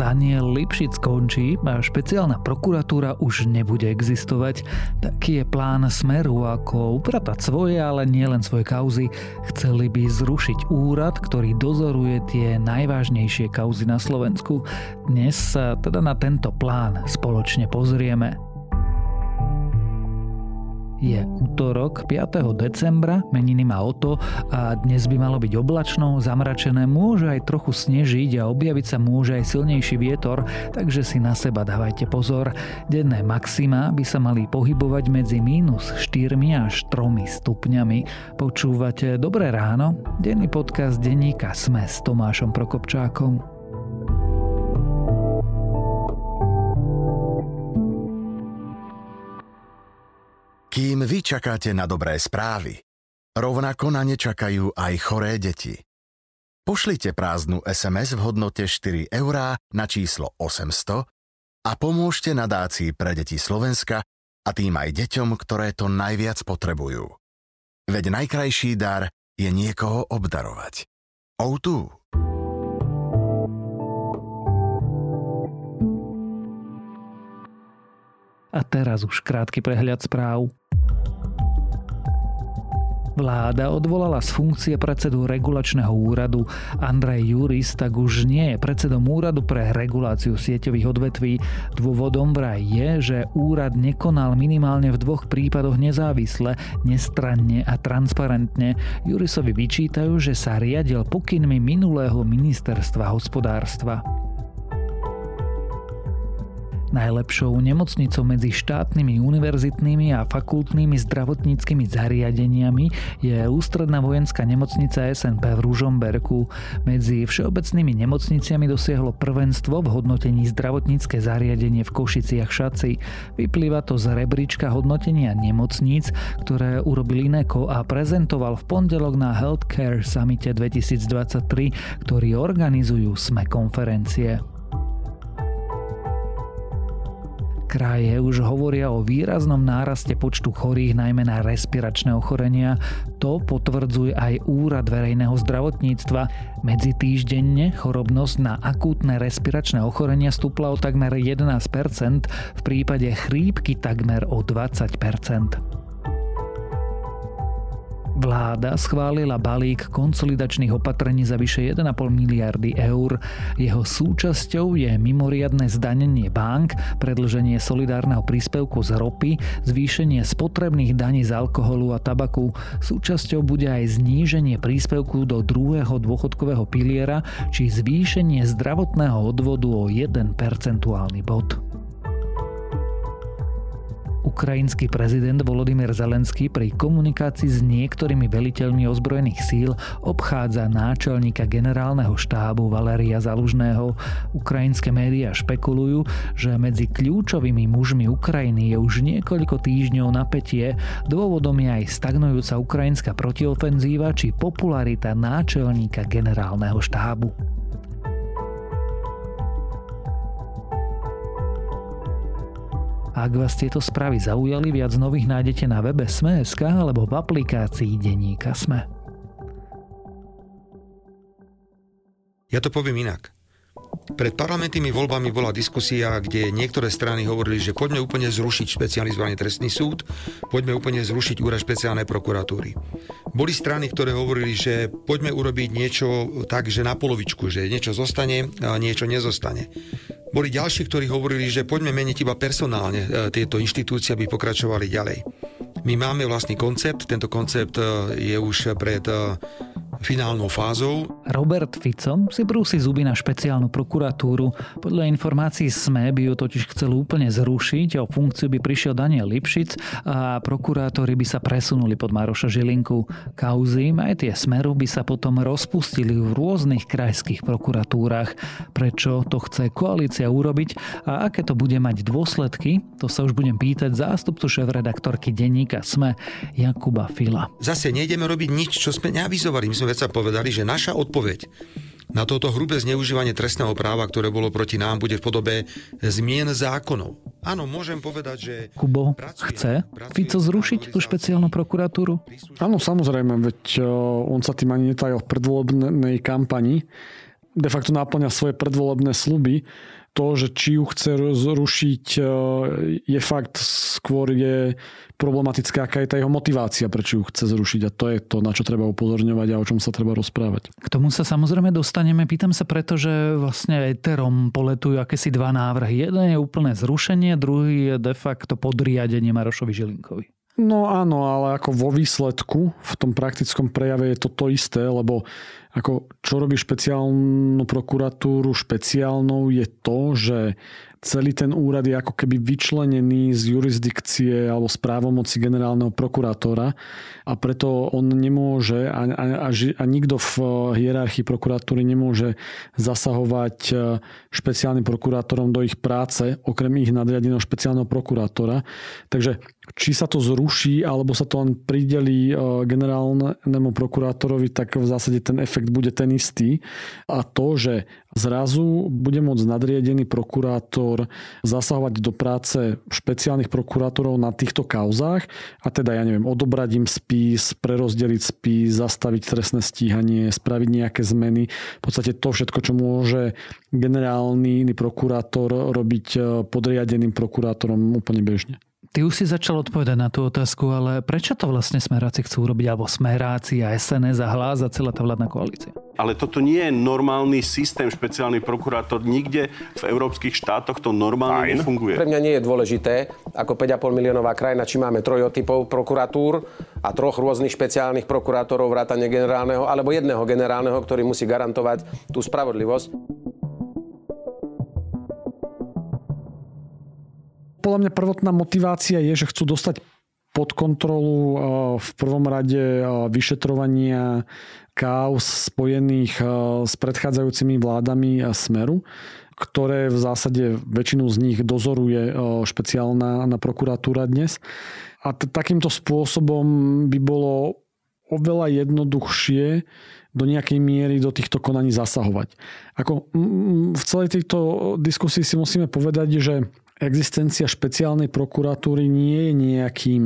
Daniel Lipšic končí a špeciálna prokuratúra už nebude existovať. Taký je plán Smeru, ako upratať svoje, ale nielen svoje kauzy. Chceli by zrušiť úrad, ktorý dozoruje tie najvážnejšie kauzy na Slovensku. Dnes sa teda na tento plán spoločne pozrieme. Je útorok 5. decembra, meniny má Oto a dnes by malo byť oblačno, zamračené, môže aj trochu snežiť a objaviť sa môže aj silnejší vietor, takže si na seba dávajte pozor. Denné maxima by sa mali pohybovať medzi mínus 4 až 3 stupňami. Počúvate Dobré ráno? Denný podcast denníka Sme s Tomášom Prokopčákom. Kým vy čakáte na dobré správy, rovnako na ne čakajú aj choré deti. Pošlite prázdnu SMS v hodnote 4 eurá na číslo 800 a pomôžte nadácii pre deti Slovenska a tým aj deťom, ktoré to najviac potrebujú. Veď najkrajší dar je niekoho obdarovať. O2. A teraz už krátky prehľad správ. Vláda odvolala z funkcie predsedu regulačného úradu. Andrej Juris tak už nie je predsedom úradu pre reguláciu sieťových odvetví. Dôvodom vraj je, že úrad nekonal minimálne v dvoch prípadoch nezávisle, nestranne a transparentne. Jurisovi vyčítajú, že sa riadil pokynmi minulého ministerstva hospodárstva. Najlepšou nemocnicou medzi štátnymi univerzitnými a fakultnými zdravotníckými zariadeniami je ústredná vojenská nemocnica SNP v Ružomberku. Medzi všeobecnými nemocniciami dosiahlo prvenstvo v hodnotení zdravotnícke zariadenie v Košiciach Šaci. Vyplýva to z rebríčka hodnotenia nemocníc, ktoré urobil Ineko a prezentoval v pondelok na Healthcare Summite 2023, ktorý organizujú SME konferencie. Kraje už hovoria o výraznom náraste počtu chorých najmä na respiračné ochorenia. To potvrdzuje aj Úrad verejného zdravotníctva. Medzi týždenne chorobnosť na akútne respiračné ochorenia stúpla o takmer 11%, v prípade chrípky takmer o 20%. Vláda schválila balík konsolidačných opatrení za vyše 1,5 miliardy eur. Jeho súčasťou je mimoriadne zdanenie bank, predlženie solidárneho príspevku z ropy, zvýšenie spotrebných daní z alkoholu a tabaku. Súčasťou bude aj zníženie príspevku do druhého dôchodkového piliera či zvýšenie zdravotného odvodu o 1 percentuálny bod. Ukrajinský prezident Volodymyr Zelenský pri komunikácii s niektorými veliteľmi ozbrojených síl obchádza náčelníka generálneho štábu Valeria Zalužného. Ukrajinské médiá špekulujú, že medzi kľúčovými mužmi Ukrajiny je už niekoľko týždňov napätie. Dôvodom je aj stagnujúca ukrajinská protiofenzíva či popularita náčelníka generálneho štábu. Ak vás tieto správy zaujali, viac nových nájdete na webe Sme.sk alebo v aplikácii Deníka Sme. Ja to poviem inak. Pred parlamentnými voľbami bola diskusia, kde niektoré strany hovorili, že poďme úplne zrušiť špecializovaný trestný súd, poďme úplne zrušiť úrad špeciálnej prokuratúry. Boli strany, ktoré hovorili, že poďme urobiť niečo tak, že na polovičku, že niečo zostane a niečo nezostane. Boli ďalší, ktorí hovorili, že poďme meniť iba personálne e, tieto inštitúcie, aby pokračovali ďalej. My máme vlastný koncept, tento koncept e, je už pred e, finálnou fázou. Robert Fico si brúsi zuby na špeciálnu prokuratúru. Podľa informácií SME by ju totiž chcel úplne zrušiť, o funkciu by prišiel Daniel Lipšic a prokurátori by sa presunuli pod Maroša Žilinku. Kauzy, aj tie Smeru, by sa potom rozpustili v rôznych krajských prokuratúrach. Prečo to chce koalícia urobiť a aké to bude mať dôsledky, to sa už budem pýtať zástupcu šéf-redaktorky denníka SME Jakuba Fila. Zase nejdeme robiť nič, čo sme neavizovali. My sme veca povedali, že naša odpoveď na toto hrubé zneužívanie trestného práva, ktoré bolo proti nám, bude v podobe zmien zákonov. Áno, môžem povedať, že... Kubo pracuje, chce pracuje Fico zrušiť tú špeciálnu prokuratúru? Áno, samozrejme, veď on sa tým ani netajil v predvolebnej kampani de facto naplňa svoje predvolebné sluby. To, že či ju chce zrušiť, e, je fakt skôr je problematické, aká je tá jeho motivácia, prečo ju chce zrušiť. A to je to, na čo treba upozorňovať a o čom sa treba rozprávať. K tomu sa samozrejme dostaneme. Pýtam sa preto, že vlastne Eterom poletujú akési dva návrhy. Jeden je úplné zrušenie, druhý je de facto podriadenie Marošovi Žilinkovi. No áno, ale ako vo výsledku, v tom praktickom prejave je to to isté, lebo ako čo robí špeciálnu prokuratúru špeciálnou je to, že celý ten úrad je ako keby vyčlenený z jurisdikcie alebo z právomoci generálneho prokurátora a preto on nemôže a, a, a, a nikto v hierarchii prokuratúry nemôže zasahovať e, špeciálnym prokurátorom do ich práce, okrem ich nadriadeného špeciálneho prokurátora. Takže či sa to zruší, alebo sa to len prideli e, generálnemu prokurátorovi, tak v zásade ten efekt bude ten istý. A to, že zrazu bude môcť nadriedený prokurátor zasahovať do práce špeciálnych prokurátorov na týchto kauzách a teda, ja neviem, odobrať im spis, prerozdeliť spis, zastaviť trestné stíhanie, spraviť nejaké zmeny. V podstate to všetko, čo môže generálny prokurátor robiť e, podriadeným prokurátorom úplne bežne. Ty už si začal odpovedať na tú otázku, ale prečo to vlastne smeráci chcú robiť, alebo smeráci a SNS a hlas a celá tá vládna koalícia? Ale toto nie je normálny systém, špeciálny prokurátor. Nikde v európskych štátoch to normálne Fajn. nefunguje. Pre mňa nie je dôležité, ako 5,5 miliónová krajina, či máme trojotypov prokuratúr a troch rôznych špeciálnych prokurátorov, vrátane generálneho, alebo jedného generálneho, ktorý musí garantovať tú spravodlivosť. Podľa mňa prvotná motivácia je, že chcú dostať pod kontrolu eh, v prvom rade eh, vyšetrovania kaos spojených eh, s predchádzajúcimi vládami a Smeru, ktoré v zásade väčšinu z nich dozoruje špeciálna na prokuratúra dnes. A t- takýmto spôsobom by bolo oveľa jednoduchšie do nejakej miery do týchto konaní zasahovať. Ako v celej tejto diskusii si musíme povedať, že existencia špeciálnej prokuratúry nie je nejakým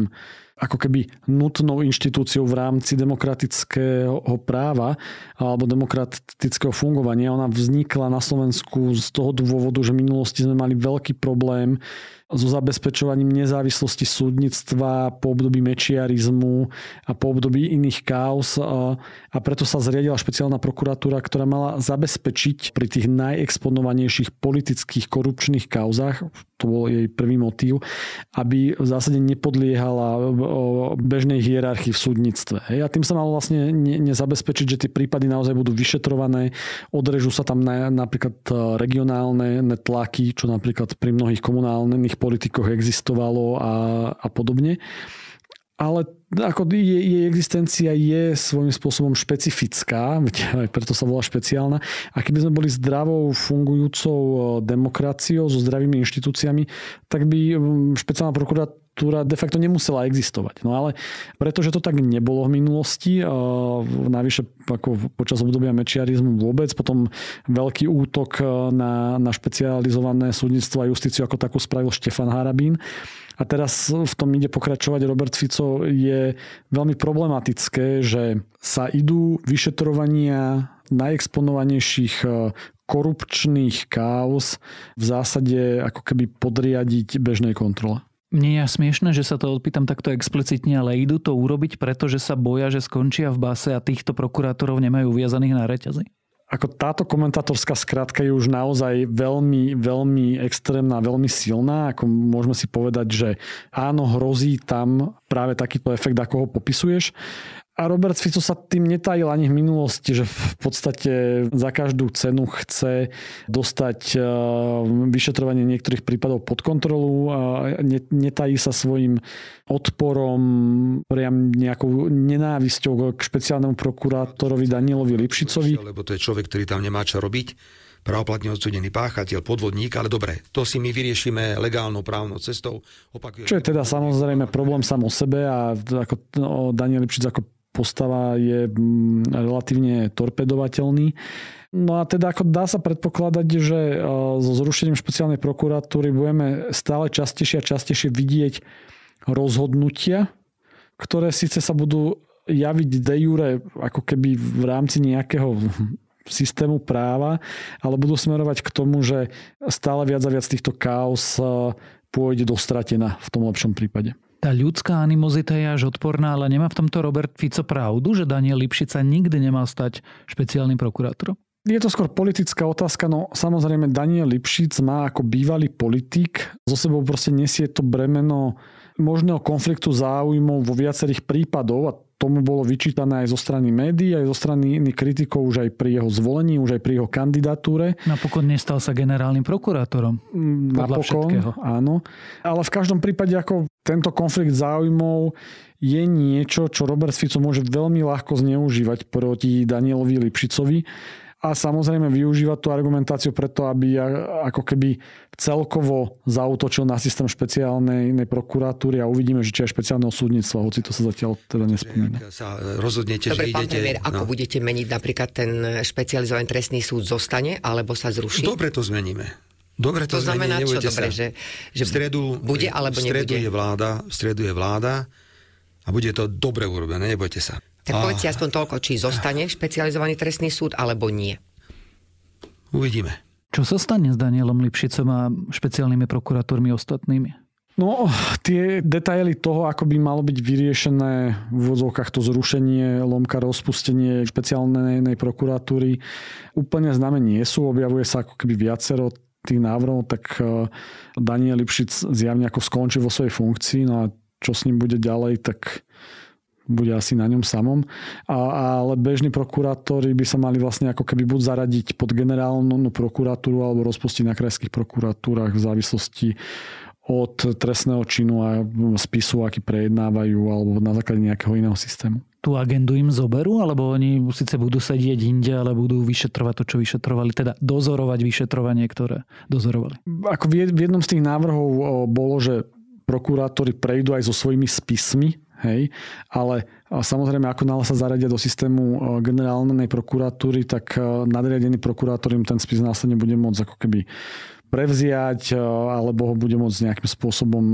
ako keby nutnou inštitúciou v rámci demokratického práva alebo demokratického fungovania. Ona vznikla na Slovensku z toho dôvodu, že v minulosti sme mali veľký problém so zabezpečovaním nezávislosti súdnictva po období mečiarizmu a po období iných kaos a preto sa zriadila špeciálna prokuratúra, ktorá mala zabezpečiť pri tých najexponovanejších politických korupčných kauzách, to bol jej prvý motív, aby v zásade nepodliehala bežnej hierarchii v súdnictve. A tým sa malo vlastne nezabezpečiť, že tie prípady naozaj budú vyšetrované, odrežú sa tam napríklad regionálne tlaky, čo napríklad pri mnohých komunálnych politikoch existovalo a, a podobne. Ale ako jej, jej existencia je svojím spôsobom špecifická, aj preto sa volá špeciálna. A keby sme boli zdravou, fungujúcou demokraciou, so zdravými inštitúciami, tak by špeciálna prokuratúra de facto nemusela existovať. No ale pretože to tak nebolo v minulosti, navyše ako počas obdobia mečiarizmu vôbec, potom veľký útok na, na špecializované súdnictvo a justíciu ako takú spravil Štefan Harabín, a teraz v tom ide pokračovať Robert Fico, je veľmi problematické, že sa idú vyšetrovania najexponovanejších e, korupčných káuz v zásade ako keby podriadiť bežnej kontrole. Mne je smiešne, že sa to odpýtam takto explicitne, ale idú to urobiť, pretože sa boja, že skončia v base a týchto prokurátorov nemajú viazaných na reťazy? ako táto komentátorská skratka je už naozaj veľmi, veľmi extrémna, veľmi silná. Ako môžeme si povedať, že áno, hrozí tam práve takýto efekt, ako ho popisuješ. A Robert Fico sa tým netajil ani v minulosti, že v podstate za každú cenu chce dostať e, vyšetrovanie niektorých prípadov pod kontrolu. Netají sa svojim odporom, priam nejakou nenávisťou k špeciálnemu prokurátorovi Danielovi Lipšicovi. Lebo to je človek, ktorý tam nemá čo robiť právoplatne odsudený páchateľ, podvodník, ale dobre, to si my vyriešime legálnou právnou cestou. Opakujem. Čo je teda samozrejme problém sám o sebe a ako no, Daniel Lipšic ako postava je mm, relatívne torpedovateľný. No a teda ako dá sa predpokladať, že e, so zrušením špeciálnej prokuratúry budeme stále častejšie a častejšie vidieť rozhodnutia, ktoré síce sa budú javiť de jure ako keby v rámci nejakého systému práva, ale budú smerovať k tomu, že stále viac a viac týchto chaos pôjde dostratená v tom lepšom prípade. Tá ľudská animozita je až odporná, ale nemá v tomto Robert Fico pravdu, že Daniel Lipšica nikdy nemal stať špeciálnym prokurátorom? Je to skôr politická otázka, no samozrejme Daniel Lipšic má ako bývalý politik, zo sebou proste nesie to bremeno možného konfliktu záujmov vo viacerých prípadov a tomu bolo vyčítané aj zo strany médií, aj zo strany iných kritikov už aj pri jeho zvolení, už aj pri jeho kandidatúre. Napokon nestal sa generálnym prokurátorom. Mm, napokon, všetkého. áno. Ale v každom prípade ako tento konflikt záujmov je niečo, čo Robert Fico môže veľmi ľahko zneužívať proti Danielovi Lipšicovi a samozrejme využívať tú argumentáciu preto, aby ako keby celkovo zautočil na systém špeciálnej prokuratúry a uvidíme, že či aj špeciálneho súdnictva, hoci to sa zatiaľ teda nespomína. Sa rozhodnete, Dobre, že idete... Premiér, ako no. budete meniť napríklad ten špecializovaný trestný súd zostane alebo sa zruší? Dobre to zmeníme. Dobre to, to znamená čo? Dobre, že, že v stredu, bude alebo v stredu nebude? Je vláda, v stredu je vláda a bude to dobre urobené, nebojte sa. Tak povedzte aspoň toľko, či zostane špecializovaný trestný súd, alebo nie. Uvidíme. Čo sa stane s Danielom Lipšicom a špeciálnymi prokurátormi ostatnými? No, tie detaily toho, ako by malo byť vyriešené v úvodzovkách to zrušenie, lomka, rozpustenie špeciálnej prokuratúry, úplne známe nie sú. Objavuje sa ako keby viacero tých návrhov, tak eh, Daniel Lipšic zjavne ako skončí vo svojej funkcii, no a čo s ním bude ďalej, tak bude asi na ňom samom. A, ale bežní prokurátori by sa mali vlastne ako keby buď zaradiť pod generálnu prokuratúru alebo rozpustiť na krajských prokuratúrach v závislosti od trestného činu a spisu, aký prejednávajú alebo na základe nejakého iného systému. Tú agendu im zoberú, alebo oni síce budú sedieť inde, ale budú vyšetrovať to, čo vyšetrovali, teda dozorovať vyšetrovanie, ktoré dozorovali. Ako v jednom z tých návrhov bolo, že prokurátori prejdú aj so svojimi spismi Hej? Ale samozrejme, ako náhle sa zaradia do systému generálnej prokuratúry, tak nadriadený prokurátor im ten spis následne bude môcť ako keby prevziať alebo ho bude môcť nejakým spôsobom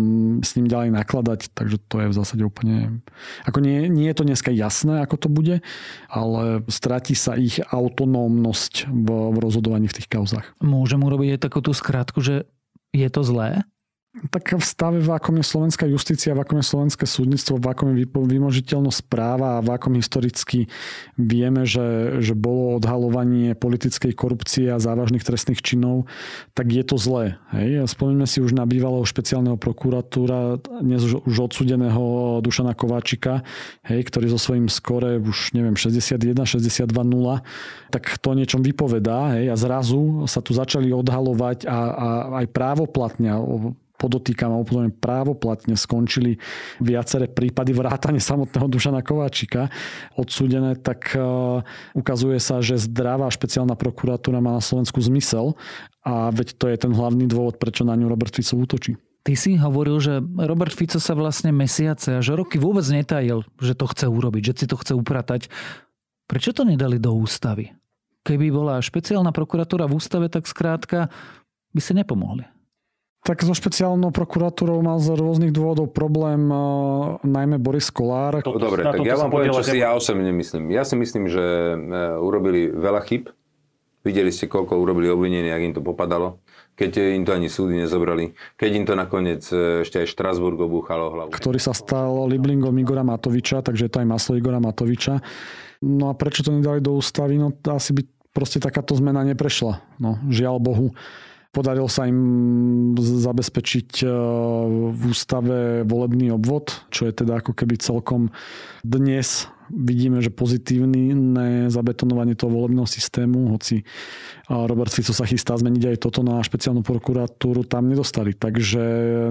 s ním ďalej nakladať. Takže to je v zásade úplne... Ako nie, nie je to dneska jasné, ako to bude, ale stratí sa ich autonómnosť v, v rozhodovaní v tých kauzach. Môžem urobiť aj takú tú skratku, že je to zlé? Tak v stave, v akom je slovenská justícia, v akom je slovenské súdnictvo, v akom je vymožiteľnosť práva a v akom historicky vieme, že, že bolo odhalovanie politickej korupcie a závažných trestných činov, tak je to zlé. Hej? Spomíname si už na bývalého špeciálneho prokuratúra, dnes už, už odsudeného Dušana Kováčika, hej, ktorý so svojím skore už neviem 61, 62, 0, tak to niečom vypovedá hej? a zrazu sa tu začali odhalovať a, a aj právoplatňa podotýkam a upozorňujem, právoplatne skončili viaceré prípady vrátane samotného Dušana Kováčika odsúdené, tak e, ukazuje sa, že zdravá špeciálna prokuratúra má na Slovensku zmysel a veď to je ten hlavný dôvod, prečo na ňu Robert Fico útočí. Ty si hovoril, že Robert Fico sa vlastne mesiace a že roky vôbec netajil, že to chce urobiť, že si to chce upratať. Prečo to nedali do ústavy? Keby bola špeciálna prokuratúra v ústave, tak skrátka by si nepomohli. Tak so špeciálnou prokuratúrou mal z rôznych dôvodov problém uh, najmä Boris Kolár. No, dobre, tak ja vám poviem, čo si ja osobne myslím. Ja si myslím, že uh, urobili veľa chyb. Videli ste, koľko urobili obvinení, ak im to popadalo. Keď im to ani súdy nezobrali. Keď im to nakoniec uh, ešte aj Štrasburg obúchalo hlavu. Ktorý sa stal Liblingom Igora Matoviča, takže je to aj maslo Igora Matoviča. No a prečo to nedali do ústavy? No asi by proste takáto zmena neprešla. No, žiaľ Bohu. Podarilo sa im zabezpečiť e, v ústave volebný obvod, čo je teda ako keby celkom dnes vidíme, že pozitívne zabetonovanie toho volebného systému, hoci e, Robert Fico sa chystá zmeniť aj toto na špeciálnu prokuratúru, tam nedostali. Takže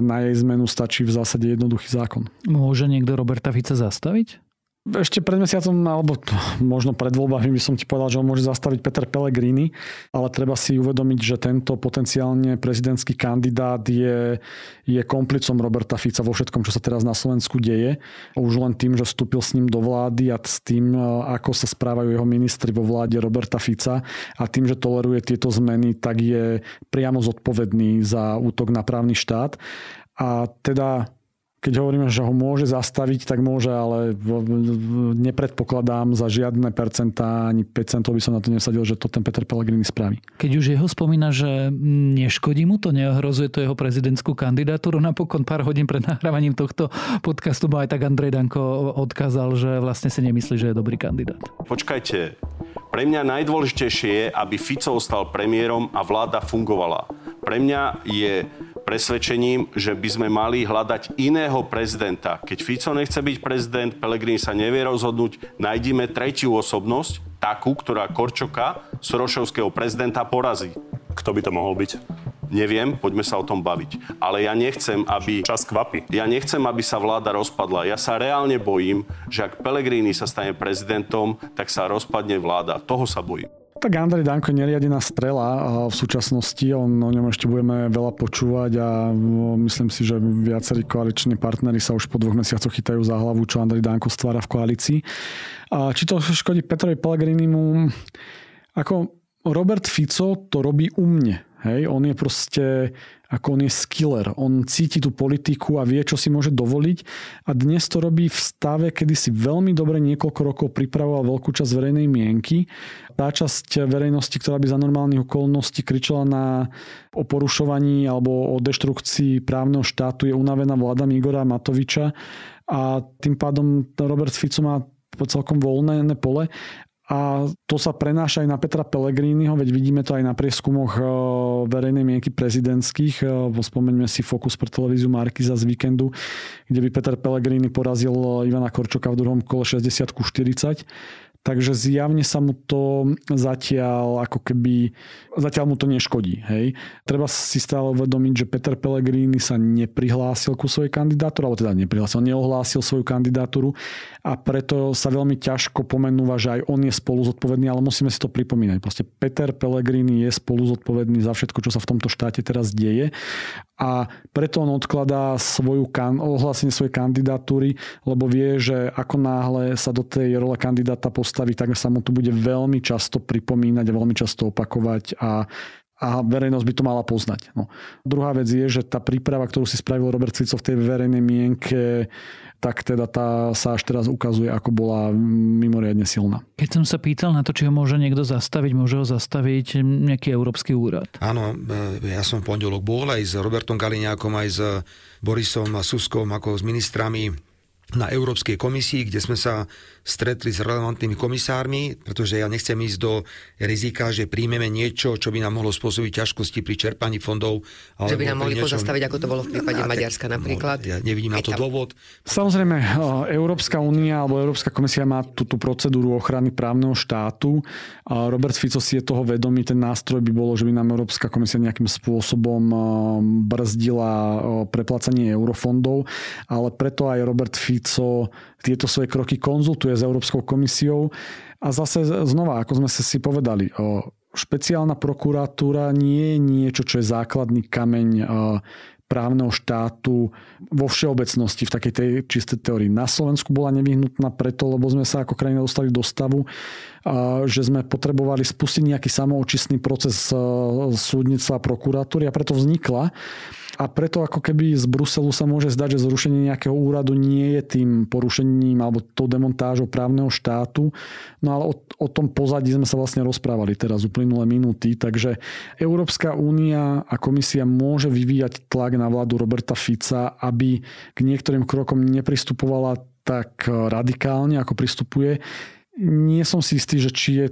na jej zmenu stačí v zásade jednoduchý zákon. Môže niekto Roberta Fica zastaviť? Ešte pred mesiacom, alebo možno pred voľbami by som ti povedal, že ho môže zastaviť Peter Pellegrini, ale treba si uvedomiť, že tento potenciálne prezidentský kandidát je, je komplicom Roberta Fica vo všetkom, čo sa teraz na Slovensku deje. Už len tým, že vstúpil s ním do vlády a s tým, ako sa správajú jeho ministri vo vláde Roberta Fica a tým, že toleruje tieto zmeny, tak je priamo zodpovedný za útok na právny štát. A teda keď hovoríme, že ho môže zastaviť, tak môže, ale nepredpokladám za žiadne percentá, ani 5 centov by som na to nesadil, že to ten Peter Pellegrini spraví. Keď už jeho spomína, že neškodí mu to, neohrozuje to jeho prezidentskú kandidatúru, napokon pár hodín pred nahrávaním tohto podcastu ma aj tak Andrej Danko odkázal, že vlastne si nemyslí, že je dobrý kandidát. Počkajte, pre mňa najdôležitejšie je, aby Fico ostal premiérom a vláda fungovala. Pre mňa je presvedčením, že by sme mali hľadať iného prezidenta. Keď Fico nechce byť prezident, Pelegrini sa nevie rozhodnúť, nájdime tretiu osobnosť, takú, ktorá Korčoka, Sorošovského prezidenta, porazí. Kto by to mohol byť? Neviem, poďme sa o tom baviť. Ale ja nechcem, aby... Čas kvapy. Ja nechcem, aby sa vláda rozpadla. Ja sa reálne bojím, že ak Pelegrini sa stane prezidentom, tak sa rozpadne vláda. Toho sa bojím. Tak Andrej Danko je neriadená strela v súčasnosti, on, o ňom ešte budeme veľa počúvať a myslím si, že viacerí koaliční partnery sa už po dvoch mesiacoch chytajú za hlavu, čo Andrej Danko stvára v koalícii. A či to škodí Petrovi Pellegrinimu, ako Robert Fico to robí u mne. Hej, on je proste, ako on je skiller. On cíti tú politiku a vie, čo si môže dovoliť. A dnes to robí v stave, kedy si veľmi dobre niekoľko rokov pripravoval veľkú časť verejnej mienky. Tá časť verejnosti, ktorá by za normálnych okolností kričala na, o porušovaní alebo o deštrukcii právneho štátu, je unavená vládami Igora Matoviča. A tým pádom Robert Fico má celkom voľné pole a to sa prenáša aj na Petra Pellegriniho, veď vidíme to aj na prieskumoch e, verejnej mienky prezidentských. E, spomeňme si Fokus pre televíziu Markiza z víkendu, kde by Peter Pellegrini porazil Ivana Korčoka v druhom kole 60 40. Takže zjavne sa mu to zatiaľ ako keby, zatiaľ mu to neškodí. Hej. Treba si stále uvedomiť, že Peter Pellegrini sa neprihlásil ku svojej kandidatúre, alebo teda neprihlásil, neohlásil svoju kandidatúru a preto sa veľmi ťažko pomenúva, že aj on je spolu zodpovedný, ale musíme si to pripomínať. Proste Peter Pellegrini je spolu zodpovedný za všetko, čo sa v tomto štáte teraz deje a preto on odkladá svoju kan- ohlásenie svojej kandidatúry, lebo vie, že ako náhle sa do tej role kandidáta postaví, tak sa mu tu bude veľmi často pripomínať a veľmi často opakovať a a verejnosť by to mala poznať. No. Druhá vec je, že tá príprava, ktorú si spravil Robert Fico v tej verejnej mienke, tak teda tá sa až teraz ukazuje, ako bola mimoriadne silná. Keď som sa pýtal na to, či ho môže niekto zastaviť, môže ho zastaviť nejaký európsky úrad. Áno, e, ja som v pondelok bol aj s Robertom Galiňákom, aj s Borisom a Suskom, ako s ministrami na Európskej komisii, kde sme sa stretli s relevantnými komisármi, pretože ja nechcem ísť do rizika, že príjmeme niečo, čo by nám mohlo spôsobiť ťažkosti pri čerpaní fondov. Že by nám mohli niečo... pozastaviť, ako to bolo v prípade Maďarska napríklad. No, ja nevidím na to tam. dôvod. Samozrejme, Európska únia alebo Európska komisia má túto procedúru ochrany právneho štátu. Robert Fico si je toho vedomý. Ten nástroj by bolo, že by nám Európska komisia nejakým spôsobom brzdila preplácanie eurofondov, ale preto aj Robert Fico tieto svoje kroky konzultuje s Európskou komisiou. A zase znova, ako sme si povedali, špeciálna prokuratúra nie je niečo, čo je základný kameň právneho štátu vo všeobecnosti, v takej tej čistej teórii. Na Slovensku bola nevyhnutná preto, lebo sme sa ako krajina dostali do stavu, že sme potrebovali spustiť nejaký samoočistný proces súdnictva a prokuratúry a preto vznikla a preto ako keby z Bruselu sa môže zdať, že zrušenie nejakého úradu nie je tým porušením alebo tou demontážou právneho štátu. No ale o, o tom pozadí sme sa vlastne rozprávali teraz uplynulé minúty. Takže Európska únia a komisia môže vyvíjať tlak na vládu Roberta Fica, aby k niektorým krokom nepristupovala tak radikálne, ako pristupuje. Nie som si istý, že či je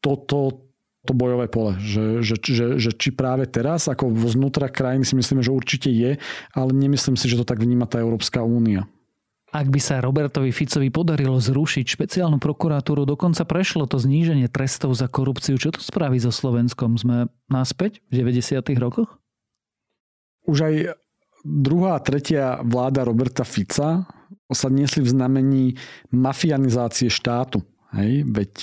toto to bojové pole. Že, že, že, že či práve teraz, ako vnútra krajiny si myslíme, že určite je, ale nemyslím si, že to tak vníma tá Európska únia. Ak by sa Robertovi Ficovi podarilo zrušiť špeciálnu prokuratúru, dokonca prešlo to zníženie trestov za korupciu, čo to spraví so Slovenskom? Sme naspäť v 90. rokoch? Už aj druhá tretia vláda Roberta Fica sa dnesli v znamení mafianizácie štátu. Hej? Veď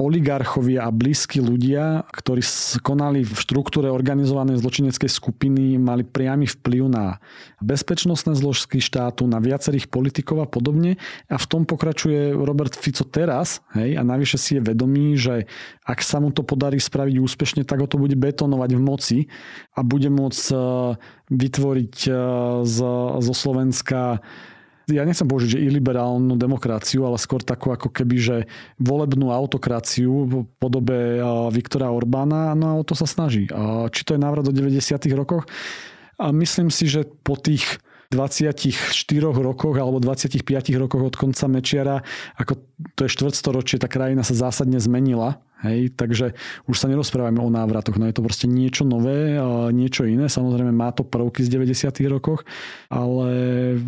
oligarchovia a blízki ľudia, ktorí konali v štruktúre organizovanej zločineckej skupiny, mali priamy vplyv na bezpečnostné zložky štátu, na viacerých politikov a podobne. A v tom pokračuje Robert Fico teraz hej, a navyše si je vedomý, že ak sa mu to podarí spraviť úspešne, tak ho to bude betonovať v moci a bude môcť e, vytvoriť e, zo Slovenska ja nechcem použiť, že iliberálnu demokraciu, ale skôr takú ako keby, že volebnú autokraciu v podobe Viktora Orbána, no a o to sa snaží. Či to je návrat do 90. rokoch? A myslím si, že po tých 24 rokoch alebo 25 rokoch od konca Mečiara, ako to je štvrtstoročie, tá krajina sa zásadne zmenila. Hej, takže už sa nerozprávame o návratoch, no je to proste niečo nové, niečo iné. Samozrejme má to prvky z 90. rokoch, ale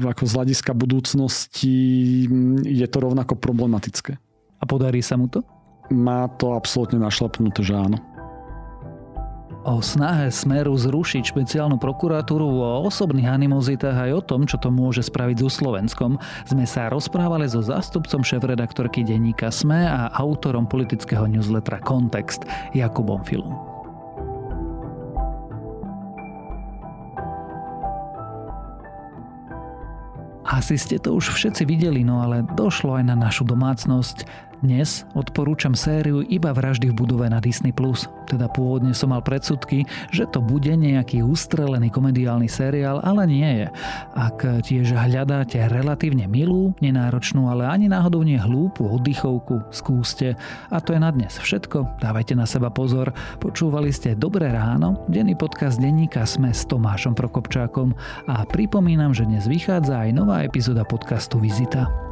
ako z hľadiska budúcnosti je to rovnako problematické. A podarí sa mu to? Má to absolútne našlapnuté, že áno. O snahe Smeru zrušiť špeciálnu prokuratúru, o osobných animozitách aj o tom, čo to môže spraviť so Slovenskom, sme sa rozprávali so zástupcom šéf-redaktorky denníka SME a autorom politického newslettera Kontext Jakubom Filom. Asi ste to už všetci videli, no ale došlo aj na našu domácnosť. Dnes odporúčam sériu iba vraždy v budove na Disney+. Teda pôvodne som mal predsudky, že to bude nejaký ustrelený komediálny seriál, ale nie je. Ak tiež hľadáte relatívne milú, nenáročnú, ale ani náhodou nie hlúpu oddychovku, skúste. A to je na dnes všetko. Dávajte na seba pozor. Počúvali ste Dobré ráno, denný podcast denníka Sme s Tomášom Prokopčákom a pripomínam, že dnes vychádza aj nová epizóda podcastu Vizita.